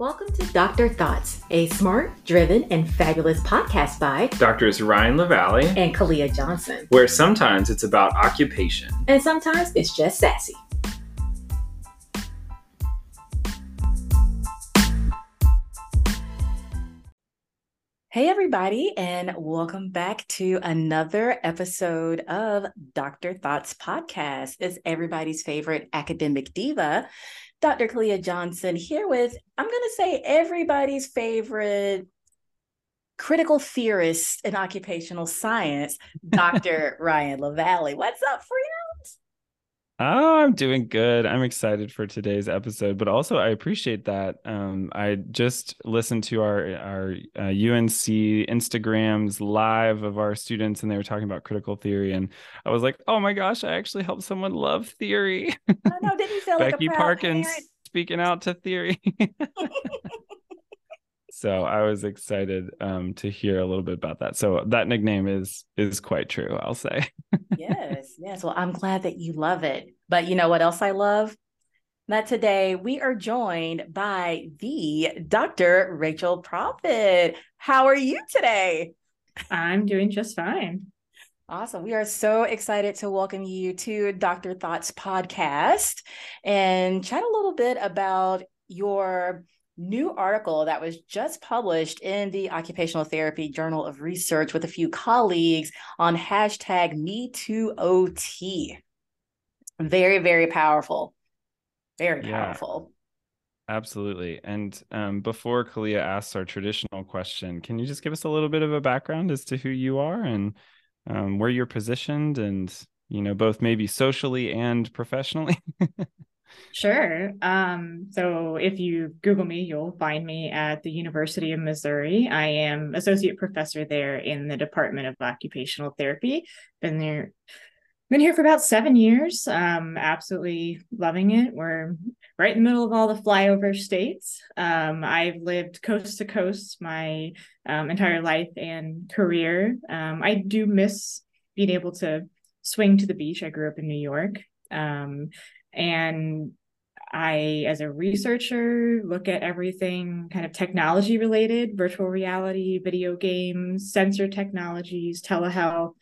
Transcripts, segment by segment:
Welcome to Dr. thOTs, a smart, driven, and fabulous podcast by Doctors Ryan Lavalley and Khalilah Johnson, where sometimes it's about occupation and sometimes it's just sassy. Hey, everybody, and welcome back to another episode of Dr. thOTs Podcast. It's everybody's favorite academic diva, Dr. Khalilah Johnson, here with, I'm going to say, everybody's favorite critical theorist in occupational science, Dr. Ryan Lavalley. What's up, friend? Oh, I'm doing good. I'm excited for today's episode, but also I appreciate that. Um, I just listened to our our uh, UNC Instagrams live of our students, and they were talking about critical theory, and I was like, "Oh my gosh, I actually helped someone love theory." I know, didn't feel Becky like a Parkins parent? speaking out to theory. so I was excited um, to hear a little bit about that. So that nickname is is quite true, I'll say. yes, yes. Well, I'm glad that you love it. But you know what else I love? That today we are joined by the Dr. Rachel Proffitt. How are you today? I'm doing just fine. Awesome. We are so excited to welcome you to Dr. thOTs podcast and chat a little bit about your new article that was just published in the Occupational Therapy Journal of Research with a few colleagues on hashtag MeTooOT. Very, very powerful. Very Yeah. powerful. Absolutely. And um, before Khalilah asks our traditional question, can you just give us a little bit of a background as to who you are and um, where you're positioned and, you know, both maybe socially and professionally? Sure. Um, so if you Google me, you'll find me at the University of Missouri. I am associate professor there in the Department of Occupational Therapy. Been there, been here for about seven years. Um, absolutely loving it. We're right in the middle of all the flyover states. Um, I've lived coast to coast my um, entire life and career. Um, I do miss being able to swing to the beach. I grew up in New York. Um, and I, as a researcher, look at everything kind of technology related, virtual reality, video games, sensor technologies, telehealth,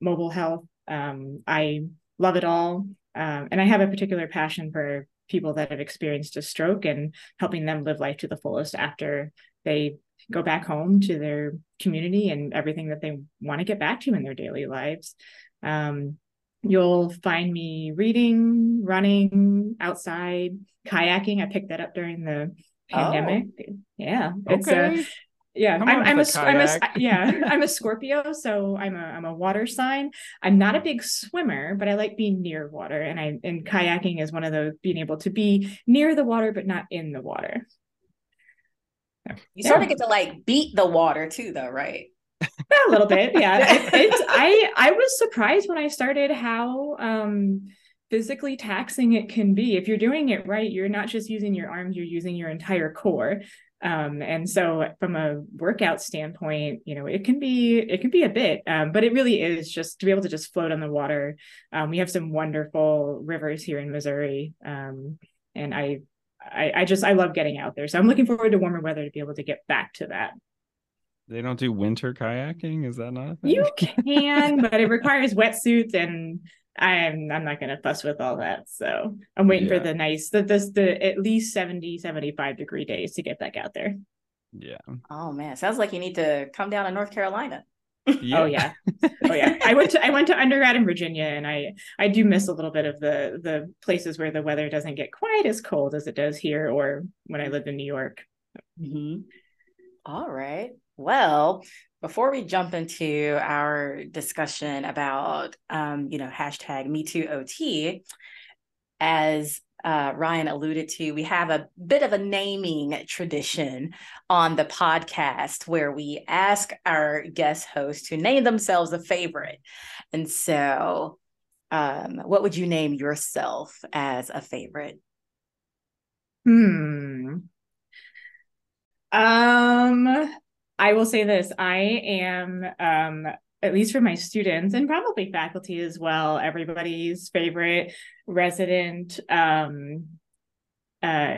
mobile health. Um, I love it all. Um, and I have a particular passion for people that have experienced a stroke and helping them live life to the fullest after they go back home to their community and everything that they want to get back to in their daily lives. Um, You'll find me reading, running outside, kayaking. I picked that up during the pandemic. Yeah, it's a okay. Yeah. Come I'm, on I'm a, with the I'm a yeah. I'm a Scorpio, so I'm a I'm a water sign. I'm not a big swimmer, but I like being near water, and I and kayaking is one of those being able to be near the water but not in the water. So, You sort of get to like beat the water too, though, right? a little bit yeah it, it's i i was surprised when i started how um physically taxing it can be if you're doing it right you're not just using your arms you're using your entire core um and so from a workout standpoint you know it can be it can be a bit um but it really is just to be able to just float on the water um we have some wonderful rivers here in missouri um and i I, I just I love getting out there. So I'm looking forward to warmer weather to be able to get back to that. They don't do winter kayaking? Is that not a thing? You can, but it requires wetsuits and I'm I'm not gonna fuss with all that. So I'm waiting Yeah. for the nice the this the at least 70, 75 degree days to get back out there. Yeah. Oh man, sounds like you need to come down to North Carolina. Oh yeah. Oh yeah. I went to I went to undergrad in Virginia and I I do miss a little bit of the the places where the weather doesn't get quite as cold as it does here or when I lived in New York. Mhm. All right. Well, before we jump into our discussion about, um, you know, hashtag MeTooOT, as uh, Ryan alluded to, we have a bit of a naming tradition on the podcast where we ask our guest hosts to name themselves a favorite. And so, um, what would you name yourself as a favorite? Hmm. Um, I will say this. I am um at least for my students and probably faculty as well, everybody's favorite resident um uh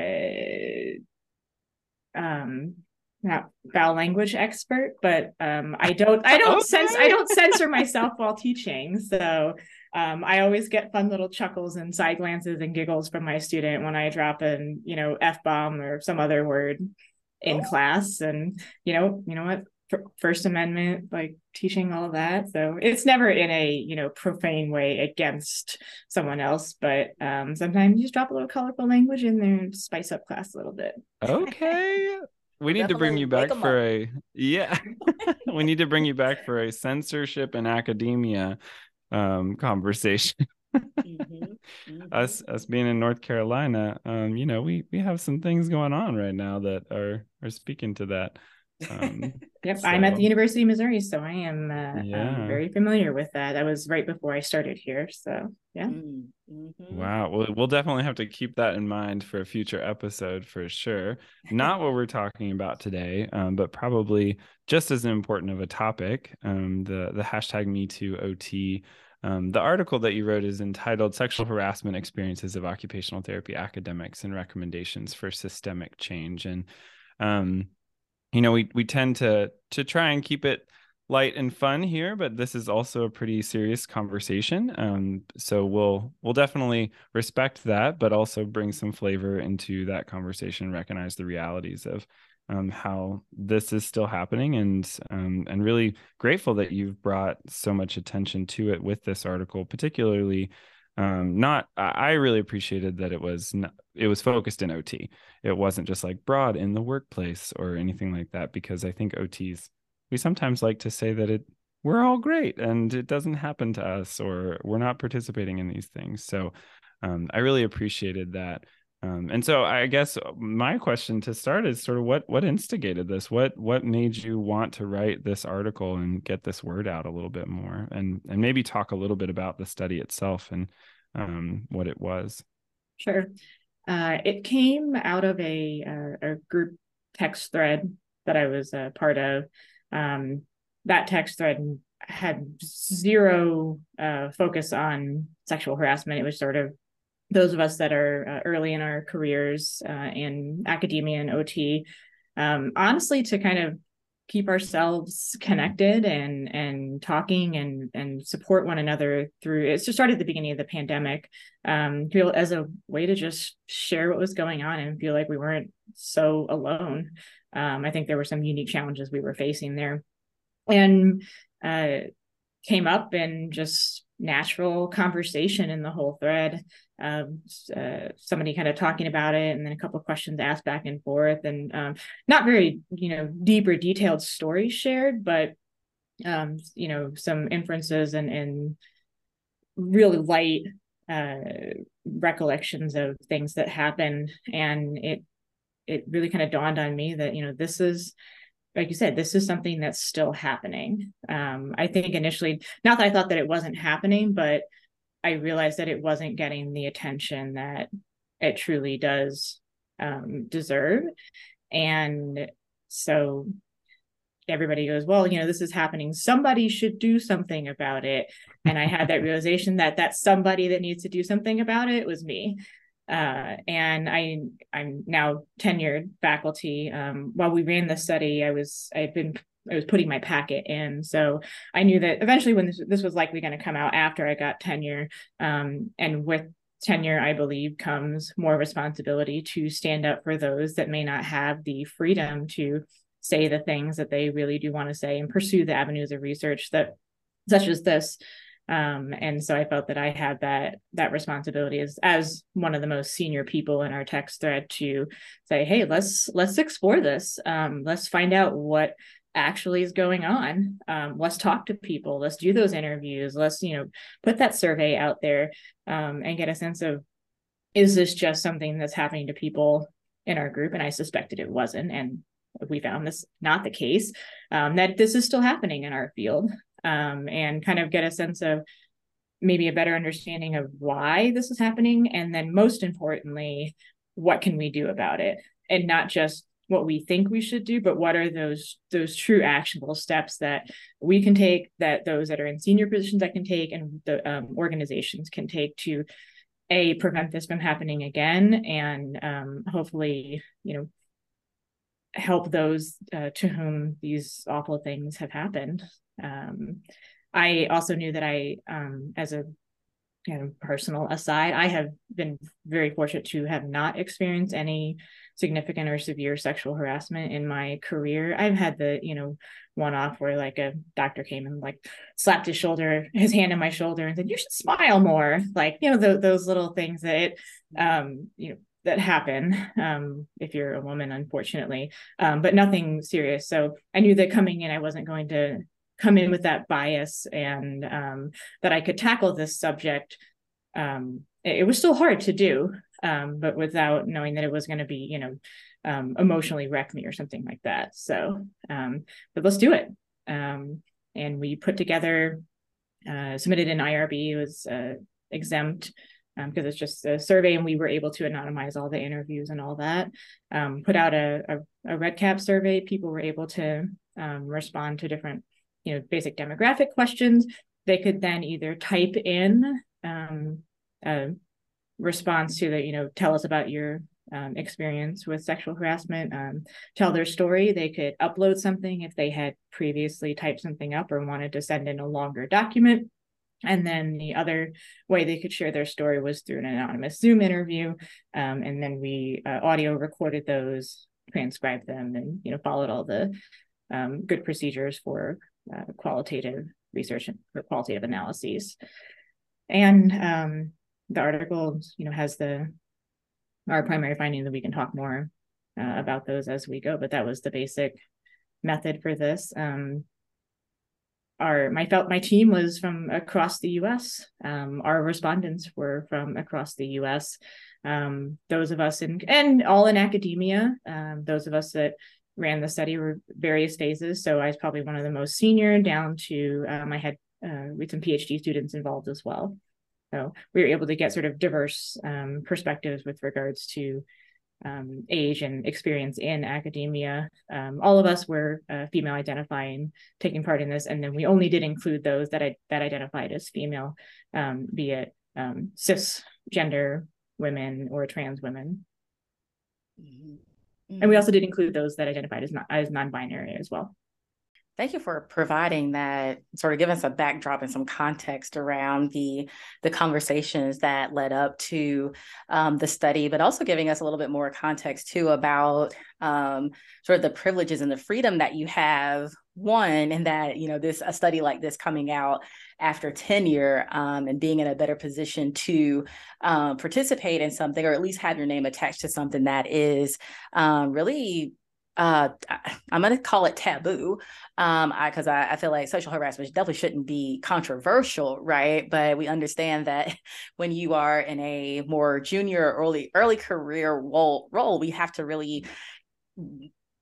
um not foul language expert, but um, I don't I don't okay. sense I don't censor myself while teaching. So um, I always get fun little chuckles and side glances and giggles from my student when I drop in, you know, f bomb or some other word in class. And you know, you know what, First Amendment, like teaching all of that. So it's never in a you know profane way against someone else, but um, sometimes you just drop a little colorful language in there and spice up class a little bit. Okay. we need to bring you back for up. a yeah we need to bring you back for a censorship in academia um conversation mm-hmm. Mm-hmm. us us being in north carolina um you know we we have some things going on right now that are are speaking to that um, yep, so, I'm at the University of Missouri, so I am uh, yeah. very familiar with that. That was right before I started here, so yeah. Mm-hmm. Wow, well, we'll definitely have to keep that in mind for a future episode for sure. Not what we're talking about today, um, but probably just as important of a topic. Um, the the hashtag Me Too OT. Um, the article that you wrote is entitled Sexual Harassment Experiences of Occupational Therapy Academics and Recommendations for Systemic Change. And um, you know we we tend to to try and keep it light and fun here but this is also a pretty serious conversation. Um, so we'll we'll definitely respect that but also bring some flavor into that conversation recognize the realities of um, how this is still happening and um, and really grateful that you've brought so much attention to it with this article particularly um not i really appreciated that it was not, it was focused in ot it wasn't just like broad in the workplace or anything like that because i think ots we sometimes like to say that it we're all great and it doesn't happen to us or we're not participating in these things. So um, i really appreciated that um, and so i guess my question to start is sort of what what instigated this? What what made you want to write this article and get this word out a little bit more? And and maybe talk a little bit about the study itself and um, what it was. Sure. Uh, it came out of a, a, a group text thread that i was a part of. Um, that text thread had zero uh, focus on sexual harassment. It was sort of those of us that are uh, early in our careers uh, in academia and OT, um, honestly, to kind of keep ourselves connected and and talking and and support one another through it started at the beginning of the pandemic um feel as a way to just share what was going on and feel like we weren't so alone um, I think there were some unique challenges we were facing there, and uh, came up in just natural conversation in the whole thread. Um, uh, somebody kind of talking about it, and then a couple of questions asked back and forth, and um, not very you know deep or detailed stories shared, but um, you know some inferences and and really light uh, recollections of things that happened, and it it really kind of dawned on me that you know this is like you said this is something that's still happening. Um, i think initially not that i thought that it wasn't happening but i realized that it wasn't getting the attention that it truly does um, deserve. And so everybody goes well you know this is happening. Somebody should do something about it. And i had that realization that that somebody that needs to do something about it was me uh, and I I'm now tenured faculty. Um, while we ran the study, I was I've been I was putting my packet in, so I knew that eventually when this this was likely going to come out after I got tenure, um, and with tenure, I believe comes more responsibility to stand up for those that may not have the freedom to say the things that they really do want to say and pursue the avenues of research that such as this um, and so I felt that I had that that responsibility as as one of the most senior people in our text thread to say, hey, let's let's explore this. Um, let's find out what actually is going on. Um, let's talk to people. Let's do those interviews. Let's you know put that survey out there um, and get a sense of is this just something that's happening to people in our group? And I suspected it wasn't, and we found this not the case. Um, that this is still happening in our field um, and kind of get a sense of maybe a better understanding of why this is happening and then most importantly what can we do about it and not just what we think we should do but what are those those true actionable steps that we can take that those that are in senior positions that can take and the um, organizations can take to a prevent this from happening again and um, hopefully you know help those uh, to whom these awful things have happened. Um, I also knew that I, um, as a kind of personal aside, I have been very fortunate to have not experienced any significant or severe sexual harassment in my career. I've had the, you know, one off where like a doctor came and like slapped his shoulder, his hand on my shoulder and said, you should smile more. Like, you know, the, those little things that um, you know, that happen um, if you're a woman, unfortunately, um, but nothing serious. So I knew that coming in, I wasn't going to come in with that bias and um, that I could tackle this subject. Um, it, it, was still hard to do, um, but without knowing that it was going to be, you know, um, emotionally wreck me or something like that. So, um, but let's do it. Um, and we put together, uh, submitted an IRB, it was uh, exempt because it's just a survey and we were able to anonymize all the interviews and all that. Put out a, a, a REDCap survey. People were able to respond to different, you know, basic demographic questions. They could then either type in um, a response to the, you know, tell us about your um, experience with sexual harassment, um, tell their story. They could upload something if they had previously typed something up or wanted to send in a longer document. And then the other way they could share their story was through an anonymous Zoom interview. Um, and then we uh, audio recorded those, transcribed them, and you know followed all the um, good procedures for uh, qualitative research or qualitative analyses. And um, the article, you know, has the our primary finding that we can talk more uh, about those as we go. But that was the basic method for this. Um, our my felt my team was from across the U.S. Um, our respondents were from across the U.S. Um, those of us in and all in academia. Um, those of us that ran the study were various phases. So I was probably one of the most senior, down to um, I had uh, with some PhD students involved as well. So we were able to get sort of diverse um, perspectives with regards to um, age and experience in academia. Um, all of us were uh, female identifying, taking part in this, and then we only did include those that I, that identified as female, um, be it um, cisgender women or trans women. Mm-hmm. And we also did include those that identified as not as non-binary as well. Thank you for providing that, sort of giving us a backdrop and some context around the the conversations that led up to um, the study, but also giving us a little bit more context too about um, sort of the privileges and the freedom that you have. One, and that you know this a study like this coming out after tenure um, and being in a better position to um, participate in something or at least have your name attached to something that is um, really uh i'm going to call it taboo um because I, I, I feel like social harassment definitely shouldn't be controversial right? But we understand that when you are in a more junior early early career role role we have to really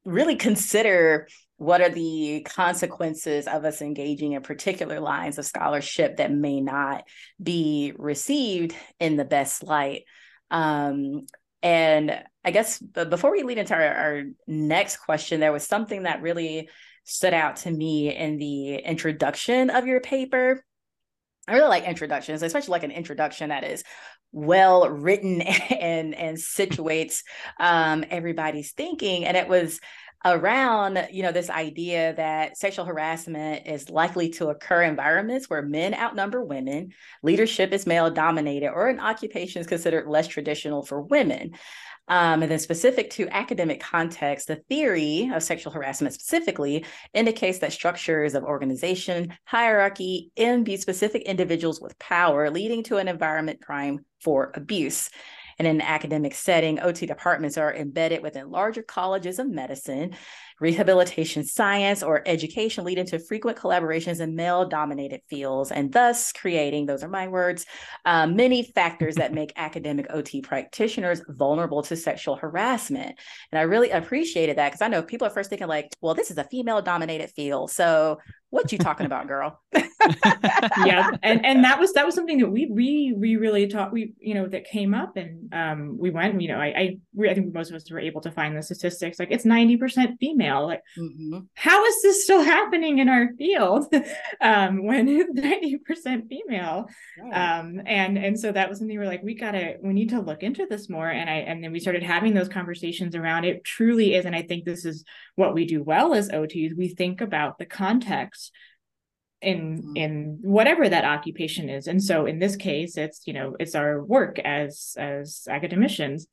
really consider what are the consequences of us engaging in particular lines of scholarship that may not be received in the best light um, and I guess before we lead into our, our next question, there was something that really stood out to me in the introduction of your paper. I really like introductions, especially like an introduction that is well written and and situates um, everybody's thinking. And it was around you know this idea that sexual harassment is likely to occur in environments where men outnumber women leadership is male dominated or in occupations considered less traditional for women um, and then specific to academic context, the theory of sexual harassment specifically indicates that structures of organization, hierarchy imbue specific individuals with power, leading to an environment prime for abuse. And in an academic setting, OT departments are embedded within larger colleges of medicine, rehabilitation science, or education, leading to frequent collaborations in male dominated fields, and thus creating, those are my words, uh, many factors that make academic OT practitioners vulnerable to sexual harassment. And I really appreciated that because I know people are first thinking, like, well, this is a female dominated field. So what you talking about, girl? yeah, and and that was that was something that we we we really taught we you know that came up and um we went you know I I, I think most of us were able to find the statistics like it's ninety percent female like mm-hmm. how is this still happening in our field? Um when ninety percent female? Um and and so that was something we we're like we gotta we need to look into this more. And I and then we started having those conversations around it. Truly is and I think this is what we do well as OTs we think about the context in mm-hmm. in whatever that occupation is. And so in this case it's you know it's our work as as academicians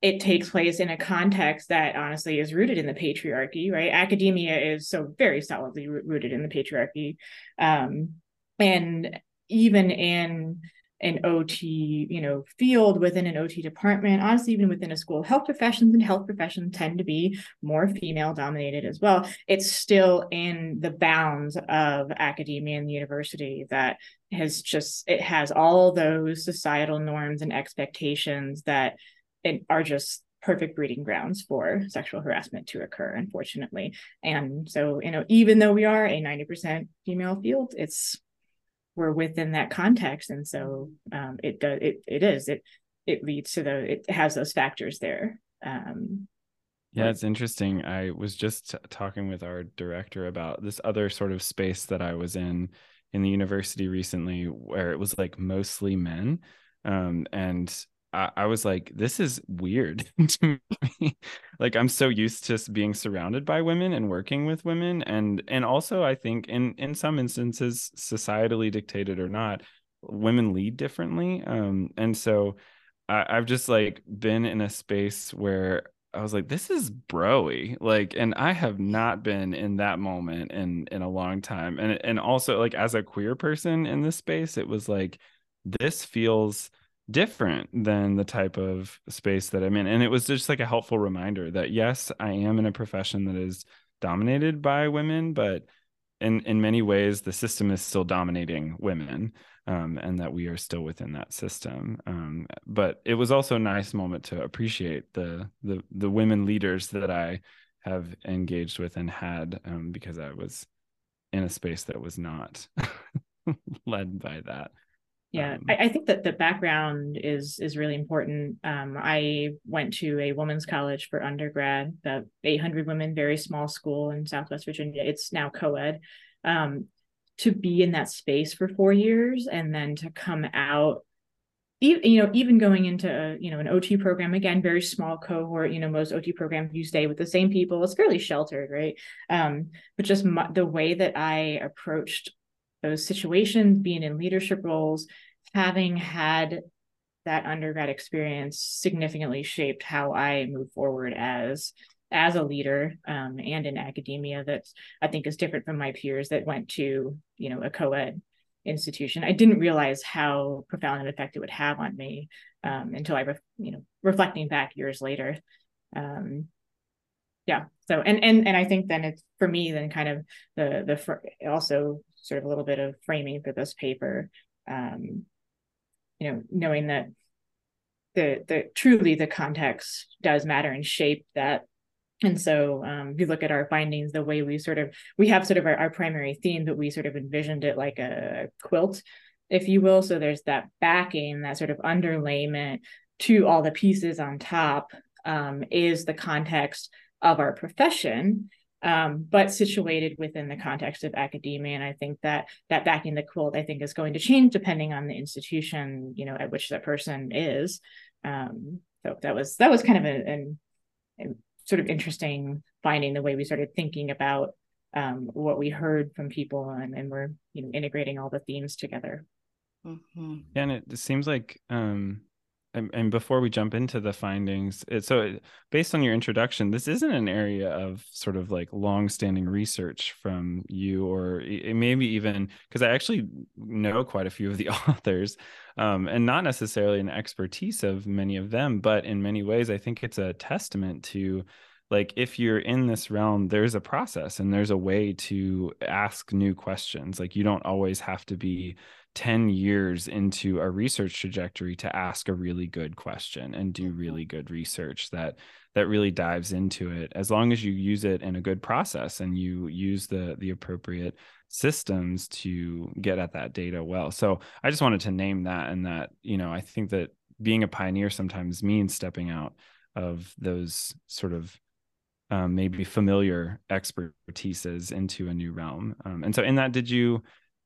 it takes place in a context that honestly is rooted in the patriarchy right academia is so very solidly rooted in the patriarchy um, and even in an OT, you know, field within an OT department, honestly, even within a school, health professions and health professions tend to be more female dominated as well. It's still in the bounds of academia and the university that has just it has all those societal norms and expectations that it are just perfect breeding grounds for sexual harassment to occur unfortunately. And so you know even though we are a 90% female field it's we're within that context. And so um, it does it it is it it leads to the it has those factors there um, yeah it's interesting. I was just talking with our director about this other sort of space that i was in in the university recently where it was like mostly men. Um, and I, I was like, this is weird to me. like I'm so used to being surrounded by women and working with women. And and also I think in in some instances, societally dictated or not, women lead differently. Um, and so I, I've just like been in a space where I was like, this is broy. Like, and I have not been in that moment in in a long time. And and also like as a queer person in this space, it was like, this feels different than the type of space that I'm in. And it was just like a helpful reminder that yes, I am in a profession that is dominated by women, but in in many ways the system is still dominating women. Um, and that we are still within that system. Um, but it was also a nice moment to appreciate the the the women leaders that I have engaged with and had um, because I was in a space that was not led by that yeah um, I, I, think that the background is is really important. Um, i went to a women's college for undergrad about 800 women very small school in southwest virginia. It's now co-ed. Um, to be in that space for four years and then to come out even, you know even going into a, you know an ot program again very small cohort you know most ot programs you stay with the same people. It's fairly sheltered right? Um, but just my, the way that i approached those situations, being in leadership roles, having had that undergrad experience significantly shaped how I move forward as as a leader um, and in academia that I think is different from my peers that went to you know a co-ed institution. I didn't realize how profound an effect it would have on me um, until I, you know, reflecting back years later. Um, yeah. So and and and I think then it's for me then kind of the the also sort of a little bit of framing for this paper. Um, you know, knowing that the the truly the context does matter and shape that. And so um, if you look at our findings, the way we sort of we have sort of our, our primary theme, but we sort of envisioned it like a quilt, if you will. So there's that backing, that sort of underlayment to all the pieces on top um, is the context of our profession um, but situated within the context of academia. And I think that that backing the quilt, I think, is going to change depending on the institution, you know, at which that person is. Um, so that was that was kind of a, a, a, sort of interesting finding the way we started thinking about um, what we heard from people and, and we're you know integrating all the themes together. Mm-hmm. Yeah, and it seems like um, and, and before we jump into the findings it, so based on your introduction this isn't an area of sort of like long-standing research from you or maybe even because i actually know quite a few of the authors um, and not necessarily an expertise of many of them but in many ways i think it's a testament to like if you're in this realm there's a process and there's a way to ask new questions like you don't always have to be 10 years into a research trajectory to ask a really good question and do mm-hmm. really good research that that really dives into it as long as you use it in a good process and you use the the appropriate systems to get at that data well. So I just wanted to name that and that, you know, I think that being a pioneer sometimes means stepping out of those sort of um, maybe familiar expertises into a new realm. Um, and so in that, did you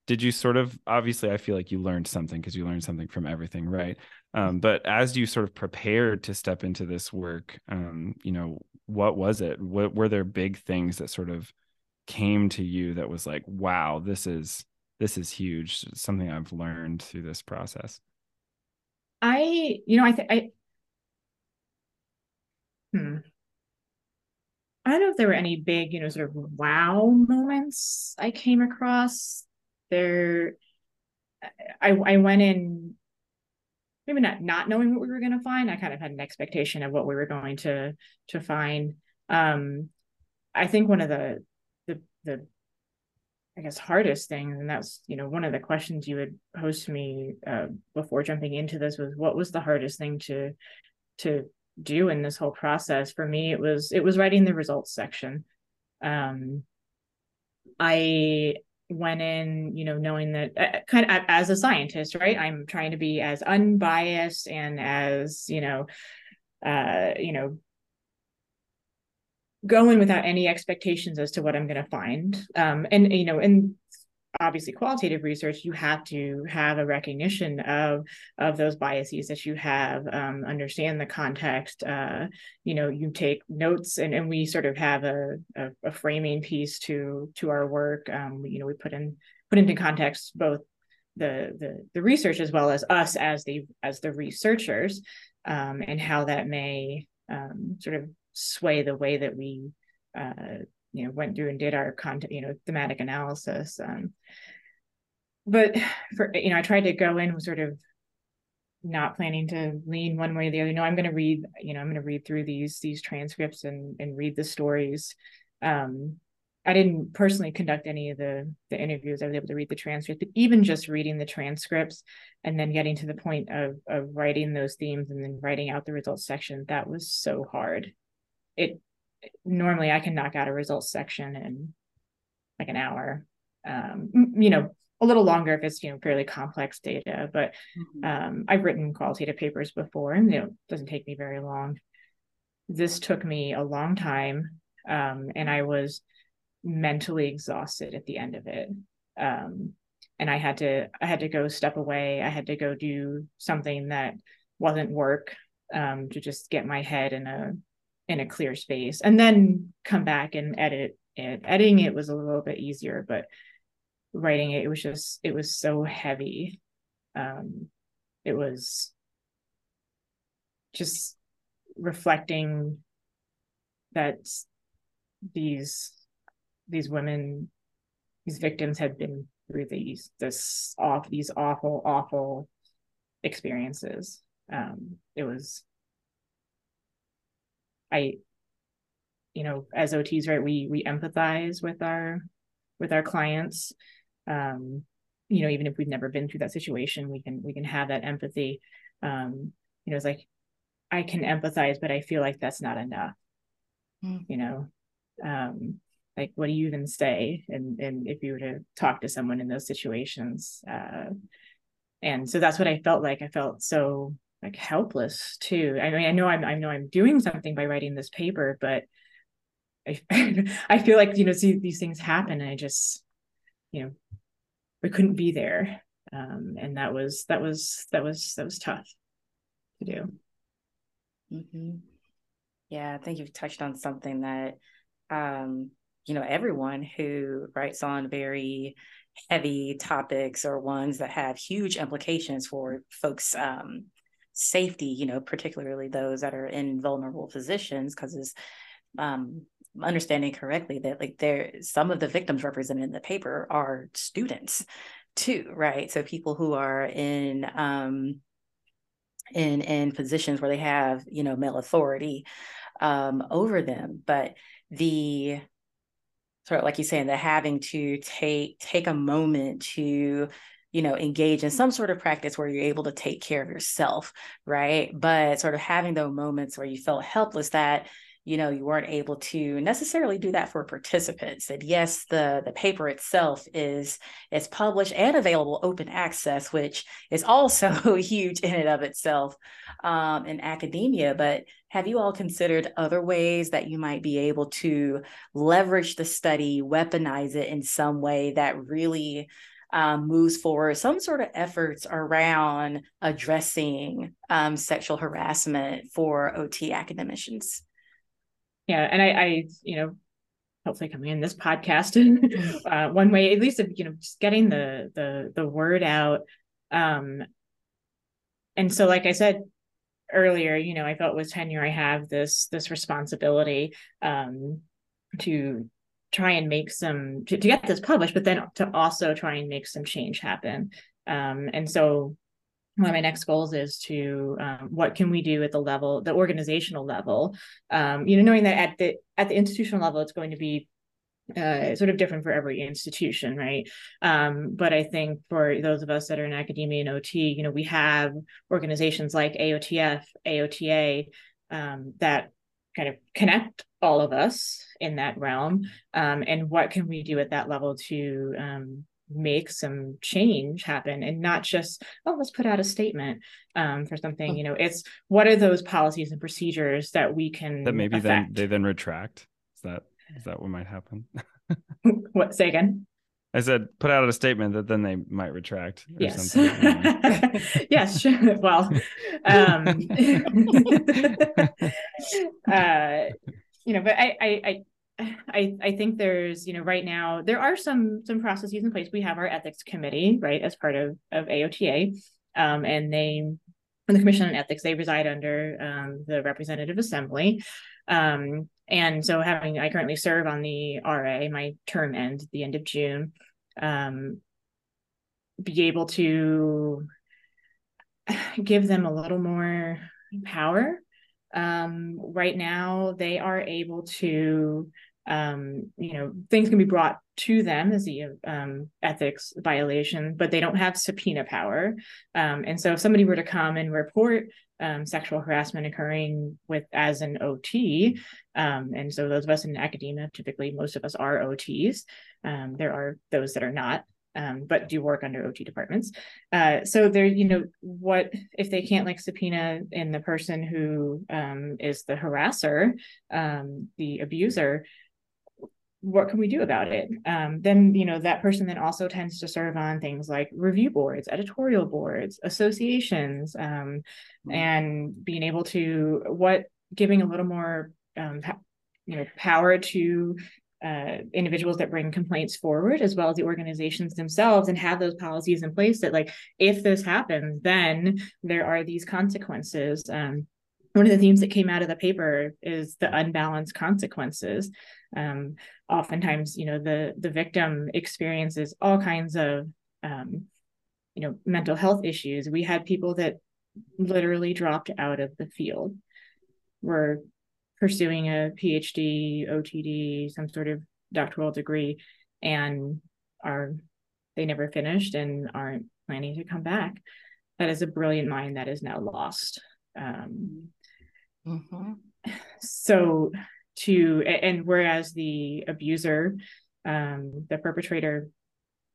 did you sort of obviously I feel like you learned something because you learned something from everything, right? Um, but as you sort of prepared to step into this work, um, you know, what was it? What were there big things that sort of came to you that was like, wow, this is this is huge, something I've learned through this process? I, you know, I think I hmm. I don't know if there were any big, you know, sort of wow moments I came across. There I I went in maybe not not knowing what we were going to find. I kind of had an expectation of what we were going to to find. Um I think one of the the the I guess hardest things, and that's you know one of the questions you had posed to me uh, before jumping into this was what was the hardest thing to to do in this whole process for me it was it was writing the results section. Um i went in you know knowing that uh, kind of as a scientist right? I'm trying to be as unbiased and as you know uh you know going without any expectations as to what i'm going to find. Um and you know and obviously qualitative research you have to have a recognition of of those biases that you have um, understand the context uh, you know you take notes and, and we sort of have a, a, a framing piece to to our work. Um, you know we put in put into context both the the the research as well as us as the as the researchers um, and how that may um, sort of sway the way that we uh, you know went through and did our content you know thematic analysis um, but for you know i tried to go in with sort of not planning to lean one way or the other. No i'm going to read you know i'm going to read through these these transcripts and and read the stories. Um i didn't personally conduct any of the the interviews. I was able to read the transcript but even just reading the transcripts and then getting to the point of of writing those themes and then writing out the results section that was so hard. It normally I can knock out a results section in like an hour. Um, you know, a little longer if it's you know fairly complex data, but mm-hmm. um, I've written qualitative papers before, and you know, it doesn't take me very long. This took me a long time, um, and I was mentally exhausted at the end of it. Um, and I had to I had to go step away. I had to go do something that wasn't work um, to just get my head in a in a clear space and then come back and edit it. Editing it was a little bit easier, but writing it, it was just, it was so heavy. Um, it was just reflecting that these these women these victims had been through these this off these awful awful experiences um it was I, you know, as OTs, right, we we empathize with our with our clients. Um, you know, even if we've never been through that situation, we can we can have that empathy. Um, you know, it's like I can empathize, but I feel like that's not enough. Mm. You know, um, like what do you even say? And and if you were to talk to someone in those situations, uh, and so that's what I felt like. I felt so like helpless too. I mean, I know I'm I know I'm doing something by writing this paper, but I I feel like you know see these things happen, and I just you know we couldn't be there, um, and that was that was that was that was tough to do. Mm-hmm. Yeah, I think you've touched on something that um, you know everyone who writes on very heavy topics or ones that have huge implications for folks um, safety, you know, particularly those that are in vulnerable positions, because it's um, understanding correctly that like there some of the victims represented in the paper are students too, right? So people who are in um, in in positions where they have you know male authority um, over them, but the sort of like you're saying, the having to take take a moment to you know engage in some sort of practice where you're able to take care of yourself right? But sort of having those moments where you felt helpless that you know you weren't able to necessarily do that for participants. And yes the the paper itself is is published and available open access which is also huge in and of itself um, in academia. But have you all considered other ways that you might be able to leverage the study weaponize it in some way that really um, moves forward. Some sort of efforts around addressing um, sexual harassment for ot academicians. Yeah and I, I you know hopefully coming in this podcast and uh, one way at least of you know just getting the the the word out. Um and so like i said earlier you know i felt with tenure i have this this responsibility um to try and make some to, to get this published but then to also try and make some change happen. Um and so one of my next goals is to um, what can we do at the level the organizational level? Um, you know knowing that at the at the institutional level it's going to be uh, sort of different for every institution right? Um, but i think for those of us that are in academia and ot you know we have organizations like aotf aota um, that kind of connect all of us in that realm um, and what can we do at that level to um, make some change happen and not just oh let's put out a statement um, for something you know it's what are those policies and procedures that we can that maybe affect? then they then retract is that is that what might happen what say again I said put out a statement that then they might retract. yes. yes. Sure. Well, um, uh, you know, but I, I, I I, I think there's, you know, right now there are some some processes in place. We have our ethics committee, right, as part of of AOTA, um, and they, in the Commission on Ethics, they reside under um, the Representative Assembly, um, and so having I currently serve on the RA, my term ends at the end of June, um, be able to give them a little more power um, right now they are able to um, you know things can be brought to them as the um, ethics violation but they don't have subpoena power. Um, and so if somebody were to come and report um, sexual harassment occurring with as an ot um, and so those of us in academia typically most of us are ots there are those that are not um, but do work under OT departments. Uh, so there, you know, what if they can't like subpoena in the person who um, is the harasser, um, the abuser? What can we do about it? Um, then, you know, that person then also tends to serve on things like review boards, editorial boards, associations, um, mm-hmm. and being able to what giving a little more um, you know power to uh, individuals that bring complaints forward as well as the organizations themselves and have those policies in place that like if this happens then there are these consequences. Um, one of the themes that came out of the paper is the unbalanced consequences. Um, oftentimes you know the the victim experiences all kinds of um, you know mental health issues. We had people that literally dropped out of the field were pursuing a PhD, OTD, some sort of doctoral degree, and are they never finished and aren't planning to come back. That is a brilliant mind that is now lost. Um, mm-hmm. So to and whereas the abuser, um, the perpetrator,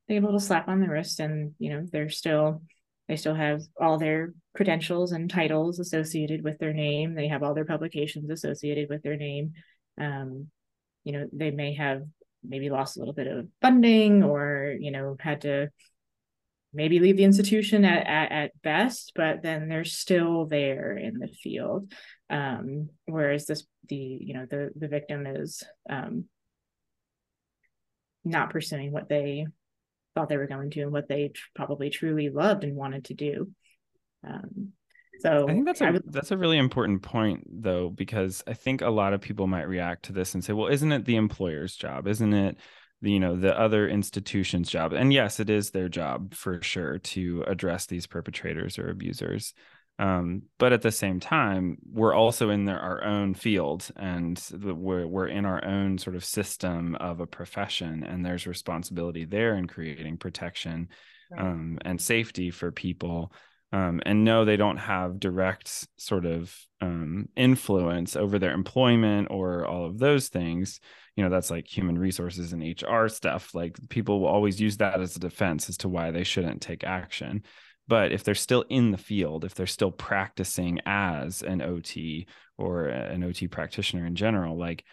they get a little slap on the wrist, and you know they're still they still have all their credentials and titles associated with their name. They have all their publications associated with their name. Um, you know, they may have maybe lost a little bit of funding or, you know, had to maybe leave the institution at, at, at best, but then they're still there in the field. Um, whereas this, the, you know, the, the victim is um, not pursuing what they thought they were going to and what they tr- probably truly loved and wanted to do. Um, so I think that's a would... that's a really important point though, because I think a lot of people might react to this and say, well, isn't it the employer's job? Isn't it the, you know the other institution's job? And yes, it is their job for sure to address these perpetrators or abusers. Um, but at the same time, we're also in their, our own field and the, we're, we're in our own sort of system of a profession, and there's responsibility there in creating protection right. um, and safety for people um, and no, they don't have direct sort of um, influence over their employment or all of those things. You know, that's like human resources and HR stuff. Like people will always use that as a defense as to why they shouldn't take action. But if they're still in the field, if they're still practicing as an OT or an OT practitioner in general, like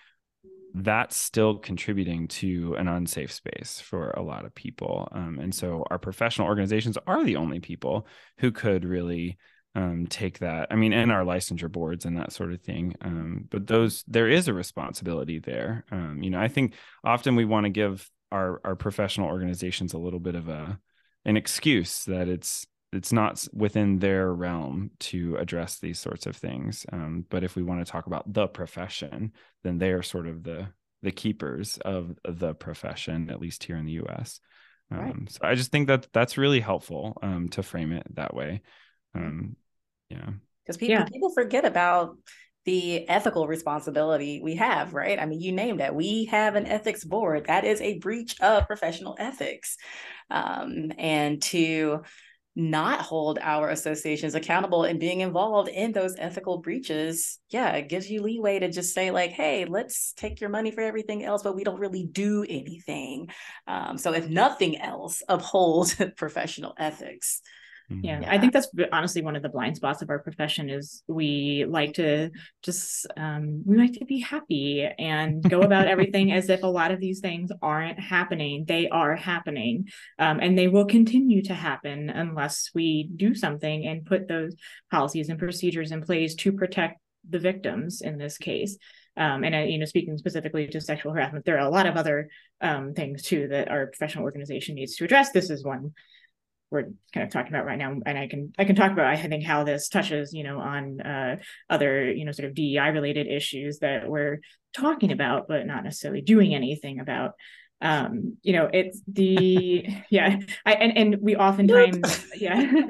that's still contributing to an unsafe space for a lot of people. Um, and so our professional organizations are the only people who could really um, take that. I mean, and our licensure boards and that sort of thing. Um, but those, there is a responsibility there. Um, you know, I think often we want to give our our professional organizations a little bit of a an excuse that it's it's not within their realm to address these sorts of things. Um, but if we want to talk about the profession, then they are sort of the the keepers of the profession, at least here in the U.S. Um, right. So I just think that that's really helpful um, to frame it that way. Um, yeah, because people yeah. people forget about the ethical responsibility we have, right? I mean, you named it. We have an ethics board. That is a breach of professional ethics. Um, and to not hold our associations accountable and being involved in those ethical breaches, yeah, it gives you leeway to just say, like, hey, let's take your money for everything else, but we don't really do anything. Um, so, if nothing else, uphold professional ethics. Yeah, yeah, I think that's honestly one of the blind spots of our profession is we like to just um, we like to be happy and go about everything as if a lot of these things aren't happening. They are happening, um, and they will continue to happen unless we do something and put those policies and procedures in place to protect the victims in this case. Um, and uh, you know, speaking specifically to sexual harassment, there are a lot of other um, things too that our professional organization needs to address. This is one we're kind of talking about right now and i can i can talk about i think how this touches you know on uh, other you know sort of dei related issues that we're talking about but not necessarily doing anything about. Um you know it's the yeah i and, and we oftentimes yeah.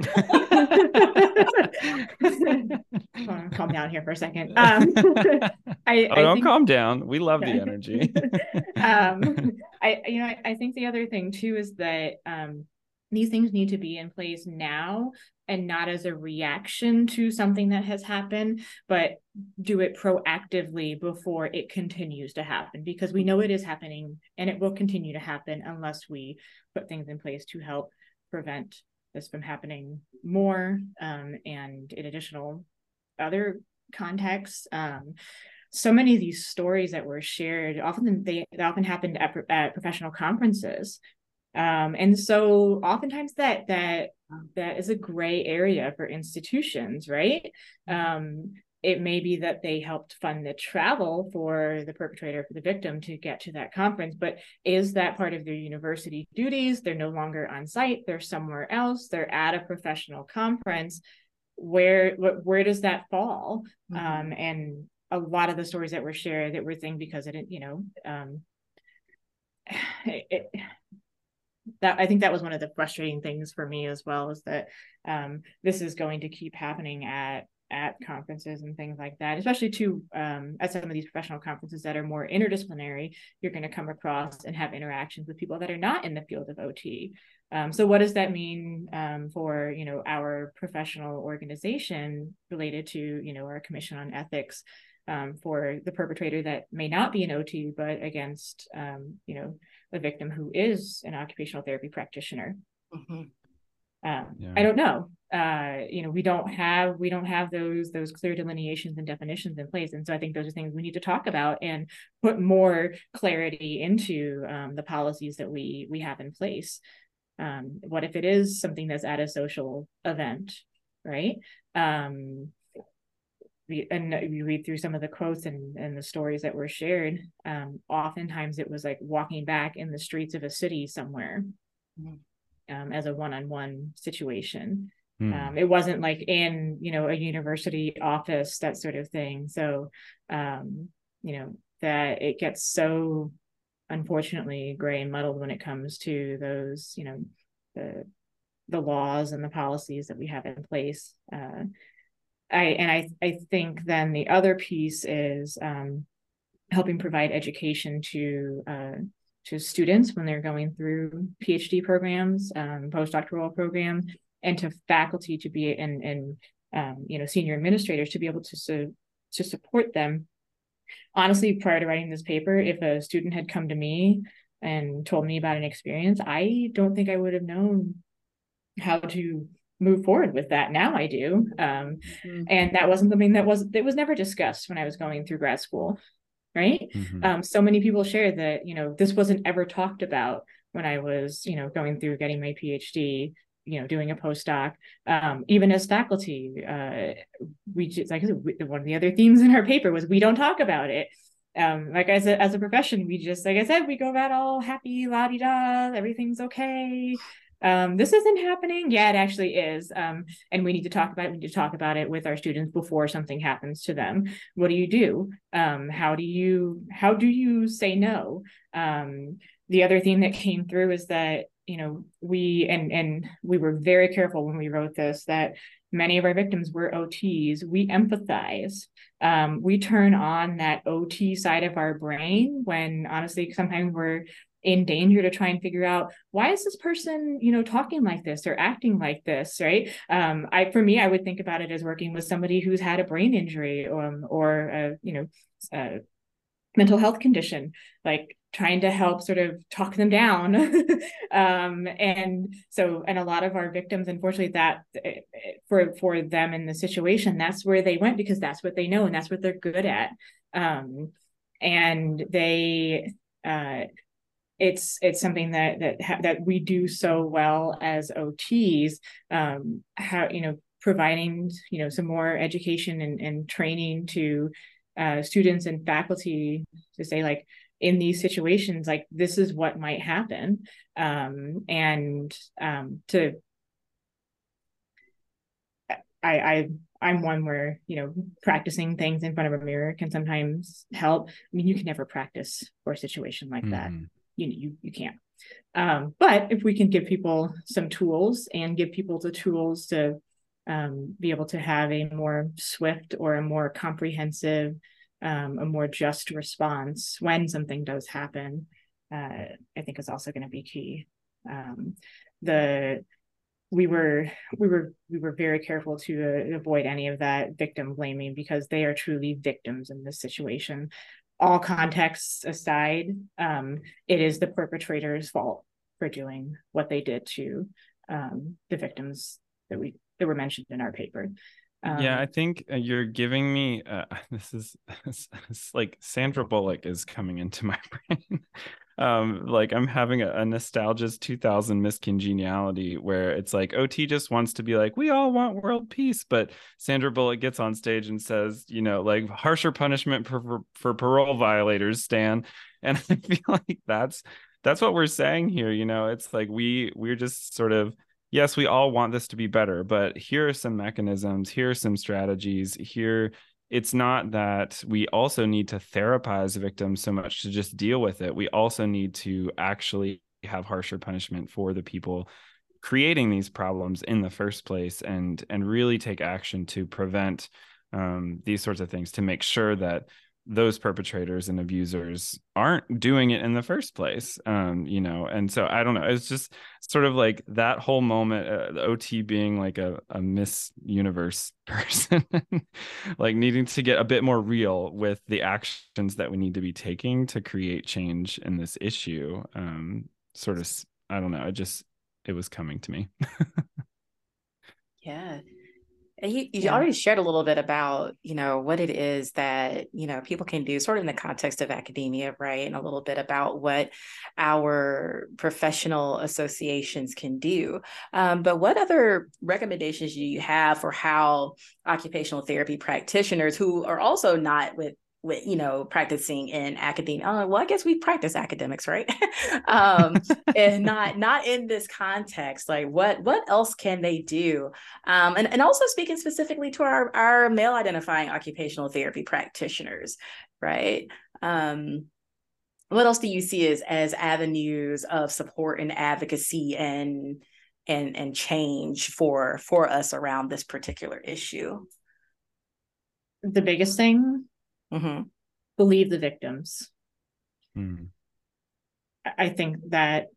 Calm down here for a second. Um i, oh, I don't think, calm down. We love yeah. the energy. Um i you know I, I think the other thing too is that um these things need to be in place now and not as a reaction to something that has happened, but do it proactively before it continues to happen because we know it is happening and it will continue to happen unless we put things in place to help prevent this from happening more um, and in additional other contexts. Um, so many of these stories that were shared often they, they often happened at, at professional conferences um, and so oftentimes that that that is a gray area for institutions right? Um, it may be that they helped fund the travel for the perpetrator for the victim to get to that conference but is that part of their university duties? They're no longer on site they're somewhere else they're at a professional conference. Where where does that fall? Mm-hmm. um, and a lot of the stories that were shared that were thing because it didn't, you know um, it, that I think that was one of the frustrating things for me as well is that um, this is going to keep happening at at conferences and things like that, especially to um, at some of these professional conferences that are more interdisciplinary. You're going to come across and have interactions with people that are not in the field of OT. Um, so, what does that mean um, for you know our professional organization related to you know our Commission on Ethics? Um, for the perpetrator that may not be an OT, but against um, you know a victim who is an occupational therapy practitioner. Mm-hmm. Um, yeah. I don't know. Uh, you know, we don't have we don't have those those clear delineations and definitions in place, and so I think those are things we need to talk about and put more clarity into um, the policies that we we have in place. Um, what if it is something that's at a social event, right? Um, we, and you read through some of the quotes and, and the stories that were shared um, oftentimes it was like walking back in the streets of a city somewhere mm. um, as a one-on-one situation mm. um, it wasn't like in you know a university office that sort of thing so um, you know that it gets so unfortunately gray and muddled when it comes to those you know the the laws and the policies that we have in place uh, I and I I think then the other piece is um, helping provide education to uh, to students when they're going through PhD programs, um, postdoctoral programs, and to faculty to be and and um, you know senior administrators to be able to su- to support them. Honestly prior to writing this paper if a student had come to me and told me about an experience i don't think i would have known how to move forward with that. Now i do. Um, mm-hmm. and that wasn't something that was that was never discussed when i was going through grad school right? Mm-hmm. um, so many people share that you know this wasn't ever talked about when i was you know going through getting my phd you know doing a postdoc. Um, even as faculty uh, we just like one of the other themes in our paper was we don't talk about it. Um, like as a, as a profession we just like i said we go about all happy la-di-da everything's okay um, this isn't happening. Yeah it actually is. Um, and we need to talk about it we need to talk about it with our students before something happens to them. What do you do? Um, how do you how do you say no? Um, the other thing that came through is that you know we and and we were very careful when we wrote this that many of our victims were ots we empathize. Um, we turn on that ot side of our brain when honestly sometimes we're in danger to try and figure out why is this person you know talking like this or acting like this? Right? Um, i for me i would think about it as working with somebody who's had a brain injury um, or a, you know a mental health condition like trying to help sort of talk them down. Um, and so and a lot of our victims unfortunately that eh, eh, for for them in the situation that's where they went because that's what they know and that's what they're good at. Um, and they uh, it's it's something that that that we do so well as OTs um how you know providing you know some more education and, and training to uh, students and faculty to say like in these situations like this is what might happen um, and um, to I, I I'm one where you know practicing things in front of a mirror can sometimes help. I mean, you can never practice for a situation like mm. that. You you you can't. Um, but if we can give people some tools and give people the tools to um, be able to have a more swift or a more comprehensive um, a more just response when something does happen, uh, I think is also going to be key. Um, the we were we were we were very careful to uh, avoid any of that victim blaming because they are truly victims in this situation. All contexts aside, um, it is the perpetrator's fault for doing what they did to um, the victims that we that were mentioned in our paper. Um, yeah, I think uh, you're giving me uh, this is it's like Sandra Bullock is coming into my brain. Um, like I'm having a, a nostalgia's 2000 Miss Congeniality where it's like OT just wants to be like we all want world peace, but Sandra Bullock gets on stage and says, you know, like harsher punishment for for, for parole violators, Stan, and I feel like that's that's what we're saying here. You know, it's like we we're just sort of yes, we all want this to be better, but here are some mechanisms, here are some strategies, here it's not that we also need to therapize victims so much to just deal with it. We also need to actually have harsher punishment for the people creating these problems in the first place and and really take action to prevent um, these sorts of things to make sure that those perpetrators and abusers aren't doing it in the first place um you know and so i don't know it's just sort of like that whole moment uh, the ot being like a, a miss universe person like needing to get a bit more real with the actions that we need to be taking to create change in this issue um sort of i don't know it just it was coming to me. Yeah you, you yeah. already shared a little bit about, you know, what it is that, you know, people can do sort of in the context of academia, right? And a little bit about what our professional associations can do. Um, but what other recommendations do you have for how occupational therapy practitioners who are also not with with you know practicing in academia. Oh, well i guess we practice academics right? Um and not not in this context like what what else can they do? Um and, and also speaking specifically to our our male identifying occupational therapy practitioners right? Um what else do you see as as avenues of support and advocacy and and and change for for us around this particular issue? The biggest thing mm-hmm. believe the victims. Mm. I think that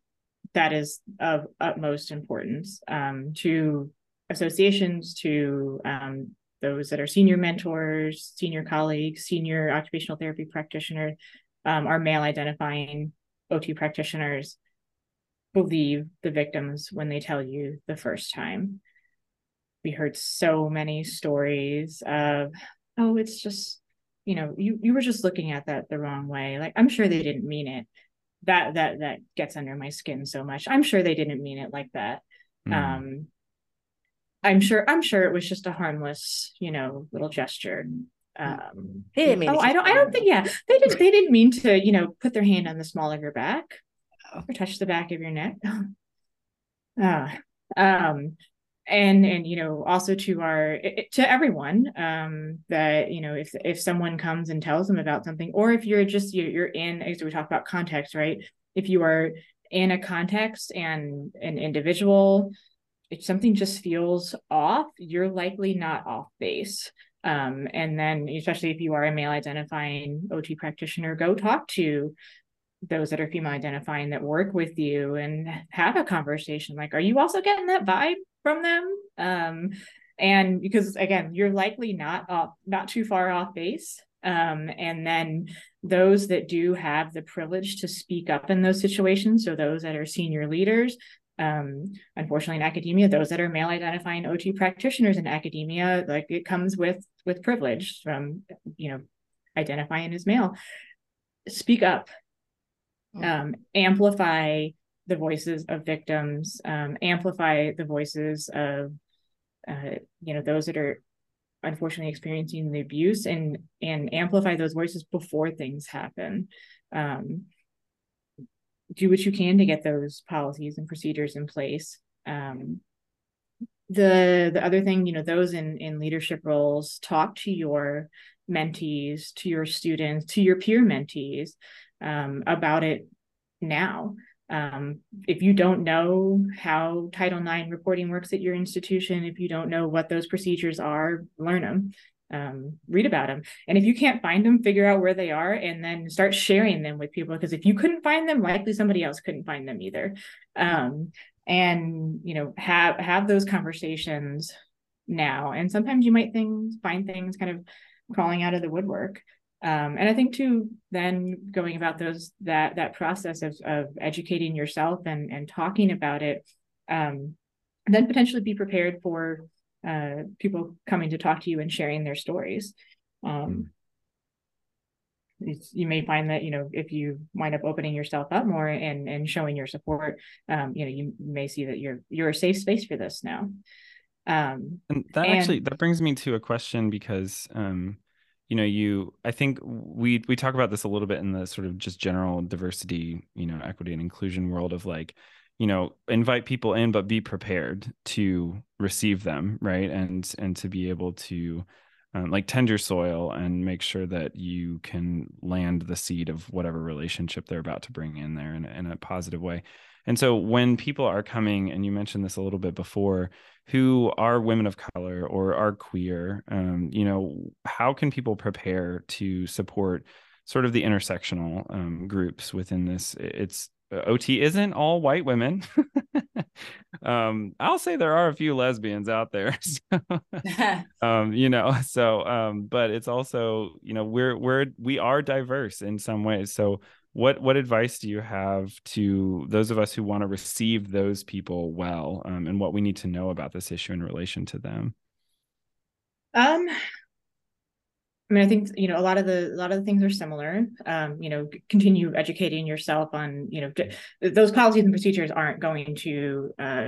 that is of utmost importance um, to associations to um, those that are senior mentors, senior colleagues, senior occupational therapy practitioners, um, our male identifying OT practitioners believe the victims when they tell you the first time. We heard so many stories of, oh, it's just, you know, you you were just looking at that the wrong way. Like I'm sure they didn't mean it. That that that gets under my skin so much. I'm sure they didn't mean it like that. Mm. Um I'm sure I'm sure it was just a harmless, you know, little gesture. Um, they didn't mean. Oh, I don't. I don't think. Yeah, they didn't. They didn't mean to. You know, put their hand on the small of your back oh. or touch the back of your neck. uh, um, and and you know, also to our to everyone um, that you know, if if someone comes and tells them about something, or if you're just you're, you're in, as we talk about context, right? If you are in a context and an individual if something just feels off, you're likely not off base. Um, and then, especially if you are a male identifying OT practitioner, go talk to those that are female identifying that work with you and have a conversation. Like, are you also getting that vibe from them? Um, and because again, you're likely not off, not too far off base. Um, and then those that do have the privilege to speak up in those situations, so those that are senior leaders, um, unfortunately in academia those that are male identifying ot practitioners in academia like it comes with with privilege from you know identifying as male speak up mm. um, amplify the voices of victims um, amplify the voices of uh, you know those that are unfortunately experiencing the abuse and and amplify those voices before things happen um, do what you can to get those policies and procedures in place. Um, the the other thing, you know, those in in leadership roles, talk to your mentees, to your students, to your peer mentees um, about it now. Um, if you don't know how Title IX reporting works at your institution, if you don't know what those procedures are, learn them um, read about them. And if you can't find them, figure out where they are and then start sharing them with people. Because if you couldn't find them, likely somebody else couldn't find them either. Um, and you know, have have those conversations now. And sometimes you might things find things kind of crawling out of the woodwork. Um, and I think too, then going about those that that process of of educating yourself and and talking about it, um, then potentially be prepared for uh, people coming to talk to you and sharing their stories. Um, you may find that you know if you wind up opening yourself up more and and showing your support, um, you know you may see that you're you're a safe space for this now. Um, and that and, actually that brings me to a question because um, you know you I think we we talk about this a little bit in the sort of just general diversity, you know, equity and inclusion world of like you know invite people in but be prepared to receive them right? And and to be able to um, like tend your soil and make sure that you can land the seed of whatever relationship they're about to bring in there in, in a positive way and so when people are coming and you mentioned this a little bit before who are women of color or are queer um, you know how can people prepare to support sort of the intersectional um, groups within this it's OT isn't all white women. um, I'll say there are a few lesbians out there. So, um, you know, so um, but it's also, you know, we're we're we are diverse in some ways. So what what advice do you have to those of us who want to receive those people well um, and what we need to know about this issue in relation to them? Um I mean, I think you know a lot of the a lot of the things are similar. Um, you know, continue educating yourself on you know those policies and procedures aren't going to uh,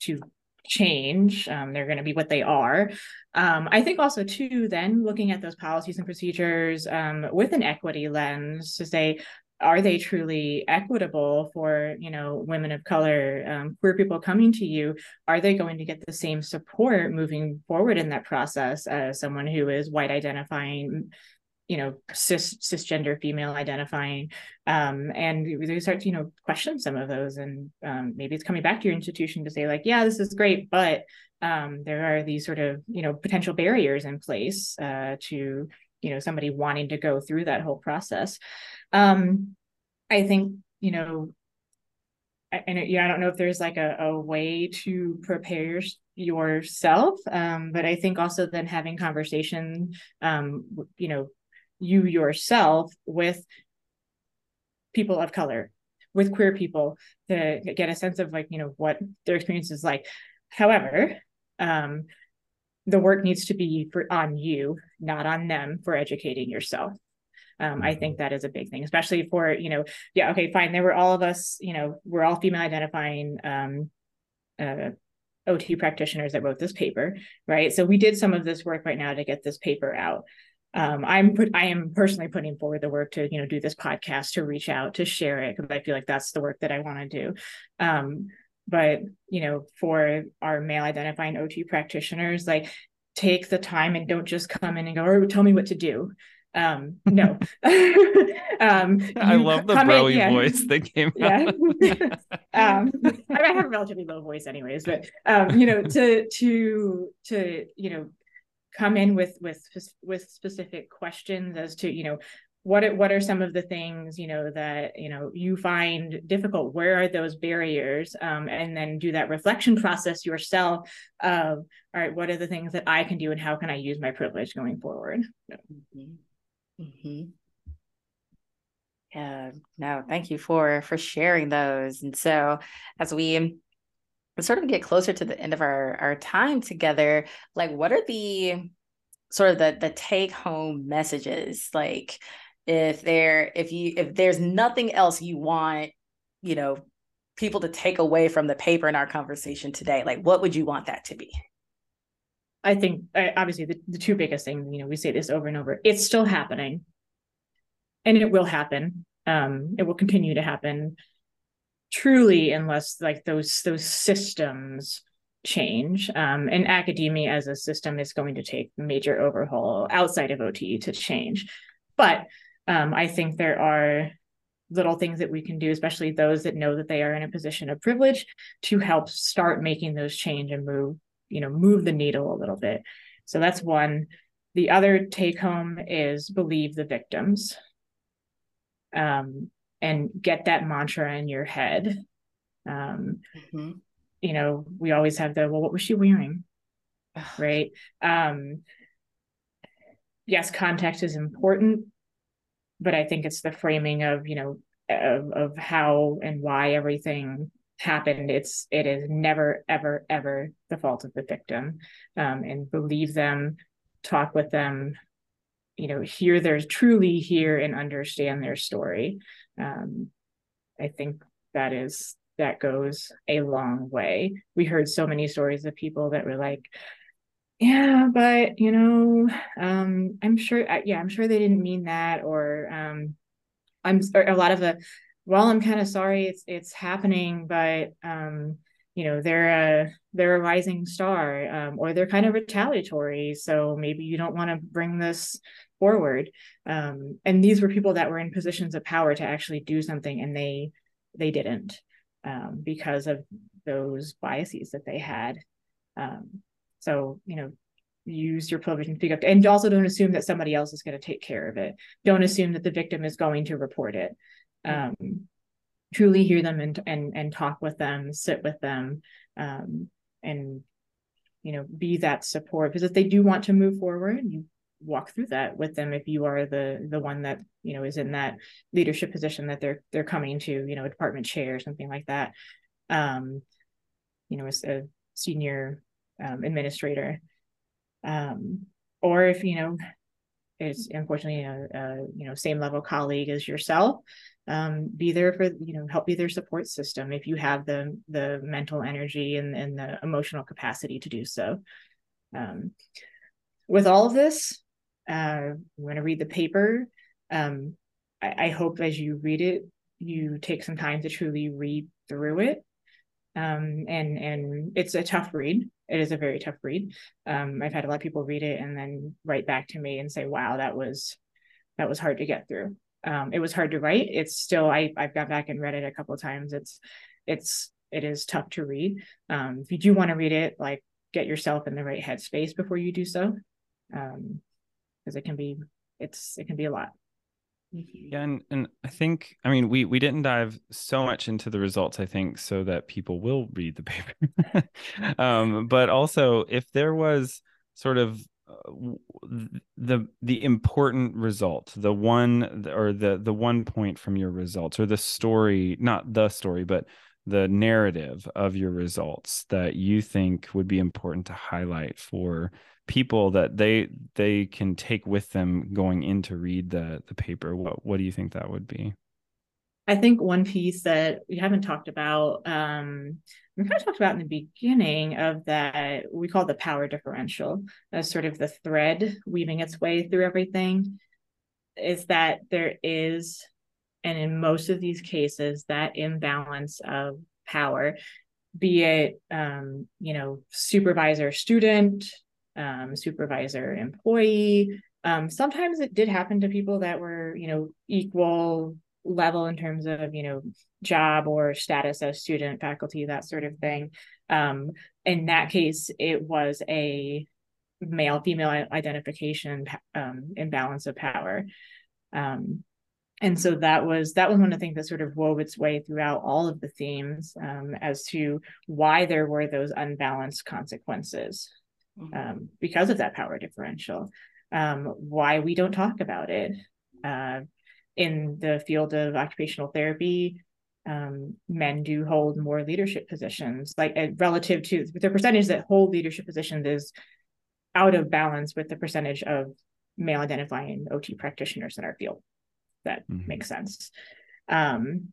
to change. Um, they're going to be what they are. Um, I think also too, then looking at those policies and procedures um, with an equity lens to say, are they truly equitable for you know women of color um, queer people coming to you? Are they going to get the same support moving forward in that process as someone who is white identifying you know cis cisgender female identifying? Um, and they start to you know question some of those and um, maybe it's coming back to your institution to say like yeah this is great but um, there are these sort of you know potential barriers in place uh, to you know somebody wanting to go through that whole process um, I think, you know, and yeah, I don't know if there's like a, a way to prepare yourself, um, but I think also then having conversation, um, you know, you yourself with people of color, with queer people to get a sense of like you know what their experience is like. However, um, the work needs to be for on you, not on them, for educating yourself. Um, I think mm-hmm. that is a big thing, especially for, you know, yeah, okay, fine. There were all of us, you know, we're all female identifying um, uh, OT practitioners that wrote this paper, right? So we did some of this work right now to get this paper out. Um, I'm put, I am personally putting forward the work to, you know, do this podcast, to reach out, to share it, because I feel like that's the work that I want to do. Um, but you know, for our male identifying OT practitioners, like take the time and don't just come in and go, or oh, tell me what to do um no. Um i love the broy yeah. voice that came yeah. um i have a relatively low voice anyways but um you know to to to you know come in with with with specific questions as to you know what are, what are some of the things you know that you know you find difficult? Where are those barriers? Um, and then do that reflection process yourself of all right what are the things that i can do and how can i use my privilege going forward? Mm-hmm. Mm-hmm. Yeah, no, thank you for for sharing those. And so as we sort of get closer to the end of our our time together, like what are the sort of the the take home messages? Like if there if you if there's nothing else you want, you know, people to take away from the paper in our conversation today, like what would you want that to be? I think obviously the, the two biggest things, you know, we say this over and over, it's still happening. And it will happen. Um, it will continue to happen. Truly unless like those those systems change um, and academia as a system is going to take major overhaul outside of ot to change. But um, i think there are little things that we can do especially those that know that they are in a position of privilege to help start making those change and move you know move the needle a little bit. So that's one. The other take home is believe the victims um, and get that mantra in your head. Um, mm-hmm. you know we always have the well what was she wearing? Right? Um, yes context is important but i think it's the framing of you know of, of how and why everything happened it's it is never ever ever the fault of the victim. Um, and believe them talk with them you know hear their truly hear and understand their story. Um, i think that is that goes a long way. We heard so many stories of people that were like yeah but you know um, i'm sure yeah i'm sure they didn't mean that or um, i'm a lot of the well i'm kind of sorry it's it's happening but um you know they're a they're a rising star um, or they're kind of retaliatory so maybe you don't want to bring this forward. Um, and these were people that were in positions of power to actually do something and they they didn't um, because of those biases that they had. Um, so you know use your privilege and speak up and also don't assume that somebody else is going to take care of it. Don't assume that the victim is going to report it um, truly hear them and and and talk with them, sit with them, um, and you know be that support. Because if they do want to move forward, you walk through that with them if you are the the one that you know is in that leadership position that they're they're coming to you know a department chair or something like that um you know as a senior um, administrator. Um or if you know it's unfortunately a, a, you know same level colleague as yourself. Um, be there for you know help be their support system if you have the the mental energy and, and the emotional capacity to do so. Um, with all of this uh, you want to read the paper. Um, I, I, hope as you read it you take some time to truly read through it. Um, and and it's a tough read it is a very tough read. Um, i've had a lot of people read it and then write back to me and say wow that was that was hard to get through. Um, it was hard to write. It's still i i've gone back and read it a couple of times. It's it's it is tough to read. Um, if you do want to read it like get yourself in the right headspace before you do so um because it can be it's it can be a lot. Yeah, and, and I think I mean we we didn't dive so much into the results, I think, so that people will read the paper. um, but also if there was sort of uh, the the important result, the one or the the one point from your results, or the story, not the story, but the narrative of your results that you think would be important to highlight for people that they they can take with them going in to read the the paper. What what do you think that would be? I think one piece that we haven't talked about um we kind of talked about in the beginning of that we call the power differential as sort of the thread weaving its way through everything is that there is and in most of these cases that imbalance of power be it um, you know supervisor student um, supervisor employee. Um, sometimes it did happen to people that were, you know, equal level in terms of, you know, job or status as student, faculty, that sort of thing. Um, in that case, it was a male female identification um, imbalance of power. Um, and so that was that was one of the things that sort of wove its way throughout all of the themes um, as to why there were those unbalanced consequences. Um, because of that power differential. Um, why we don't talk about it uh, in the field of occupational therapy. Um, men do hold more leadership positions, like uh, relative to the percentage that hold leadership positions is out of balance with the percentage of male identifying OT practitioners in our field. That mm-hmm. makes sense. Um,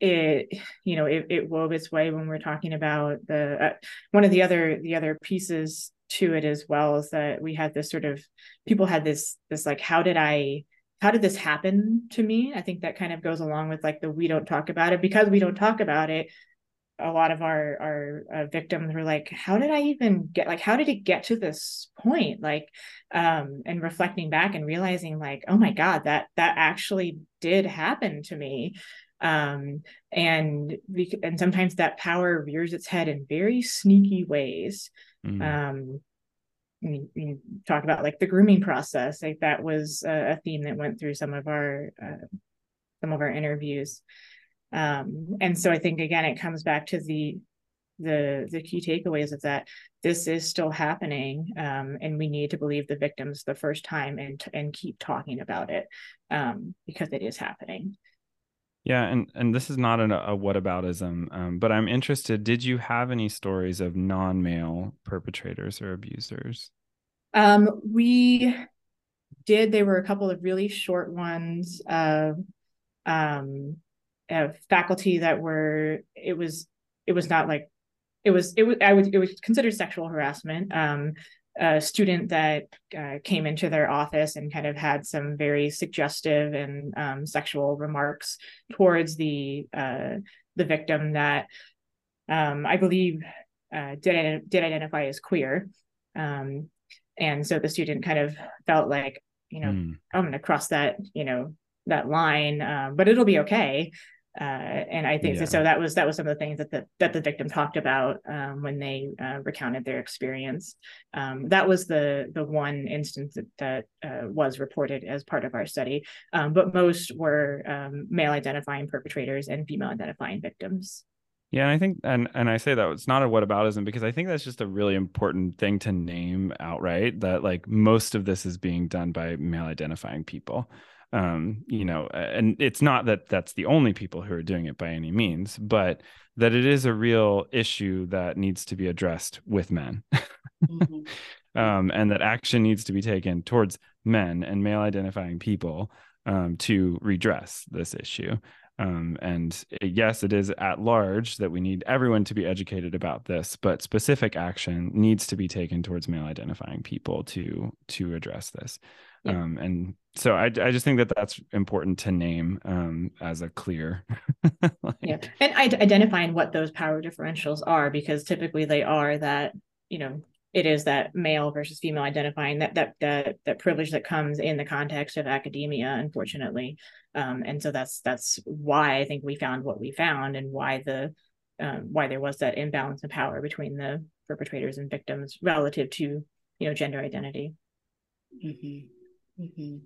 it you know it, it wove its way when we're talking about the uh, one of the other the other pieces to it as well is that we had this sort of people had this this like how did i how did this happen to me? I think that kind of goes along with like the we don't talk about it. Because we don't talk about it a lot of our our uh, victims were like how did i even get like how did it get to this point? Like um and reflecting back and realizing like oh my god that that actually did happen to me um, and we, and sometimes that power rears its head in very sneaky ways. Mm. Um, you, talk about like the grooming process, like that was a, a theme that went through some of our uh, some of our interviews. Um, and so I think again, it comes back to the the the key takeaways of that this is still happening um, and we need to believe the victims the first time and and keep talking about it um, because it is happening yeah, and and this is not an, a whataboutism, um, but I'm interested. Did you have any stories of non-male perpetrators or abusers? Um, we did. There were a couple of really short ones of um, of faculty that were. It was. It was not like. It was. It was. I would. It was considered sexual harassment. Um, a student that uh, came into their office and kind of had some very suggestive and um, sexual remarks towards the uh, the victim that um, I believe uh, did did identify as queer, um, and so the student kind of felt like you know mm. I'm going to cross that you know that line, uh, but it'll be okay uh, and I think yeah. so. That was that was some of the things that the that the victim talked about um, when they uh, recounted their experience. Um, that was the the one instance that, that uh, was reported as part of our study, um, but most were um, male identifying perpetrators and female identifying victims. Yeah, and I think and and I say that it's not a whataboutism because I think that's just a really important thing to name outright that like most of this is being done by male identifying people um, you know, and it's not that that's the only people who are doing it by any means, but that it is a real issue that needs to be addressed with men. mm-hmm. um, and that action needs to be taken towards men and male identifying people um, to redress this issue. Um, and uh, yes, it is at large that we need everyone to be educated about this, but specific action needs to be taken towards male identifying people to to address this. Yeah. Um, and so I, I just think that that's important to name um, as a clear. like... yeah, and identifying what those power differentials are, because typically they are that you know it is that male versus female identifying that that that that privilege that comes in the context of academia unfortunately um, and so that's that's why i think we found what we found and why the um, why there was that imbalance of power between the perpetrators and victims relative to you know gender identity mm-hmm. Mm-hmm.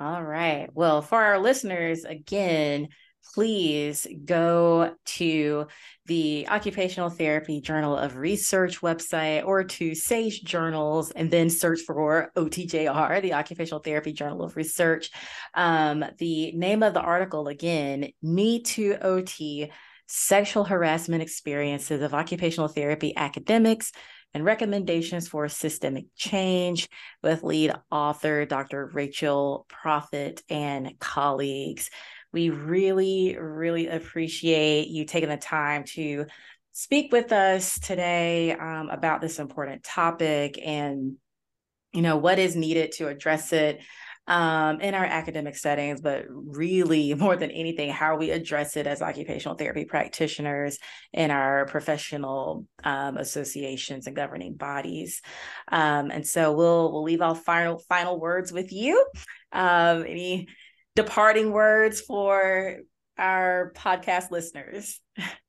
All right. Well, for our listeners, again, please go to the Occupational Therapy Journal of Research website or to Sage Journals and then search for OTJR, the Occupational Therapy Journal of Research. Um, the name of the article again, Me Too OT Sexual Harassment Experiences of Occupational Therapy Academics and recommendations for systemic change with lead author Dr. Rachel Proffitt and colleagues. We really, really appreciate you taking the time to speak with us today um, about this important topic and you know what is needed to address it um, in our academic settings, but really more than anything, how we address it as occupational therapy practitioners in our professional um, associations and governing bodies. Um, and so we'll we'll leave our final final words with you. Um, any departing words for our podcast listeners?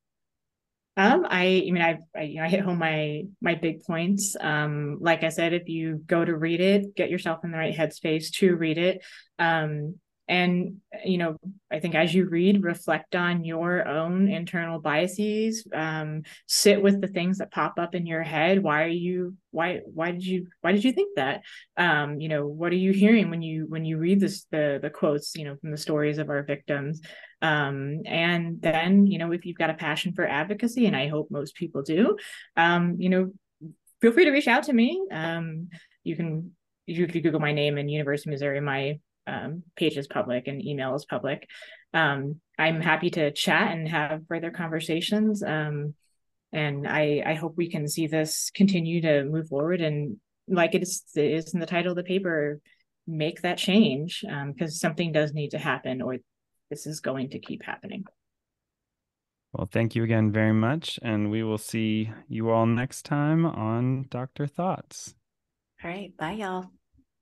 Um, I, I mean, I, I, you know, I hit home my my big points. Um, like I said, if you go to read it, get yourself in the right headspace to read it. Um, and you know i think as you read reflect on your own internal biases um, sit with the things that pop up in your head why are you why why did you why did you think that um, you know what are you hearing when you when you read this the the quotes you know from the stories of our victims um, and then you know if you've got a passion for advocacy and i hope most people do um, you know feel free to reach out to me um, you can you can google my name in university of missouri my um, page is public and email is public. Um, I'm happy to chat and have further conversations. Um, and I, I hope we can see this continue to move forward and like it is, it is in the title of the paper, make that change because um, something does need to happen or this is going to keep happening. Well, thank you again very much. And we will see you all next time on Dr. thOTs. All right. Bye, y'all.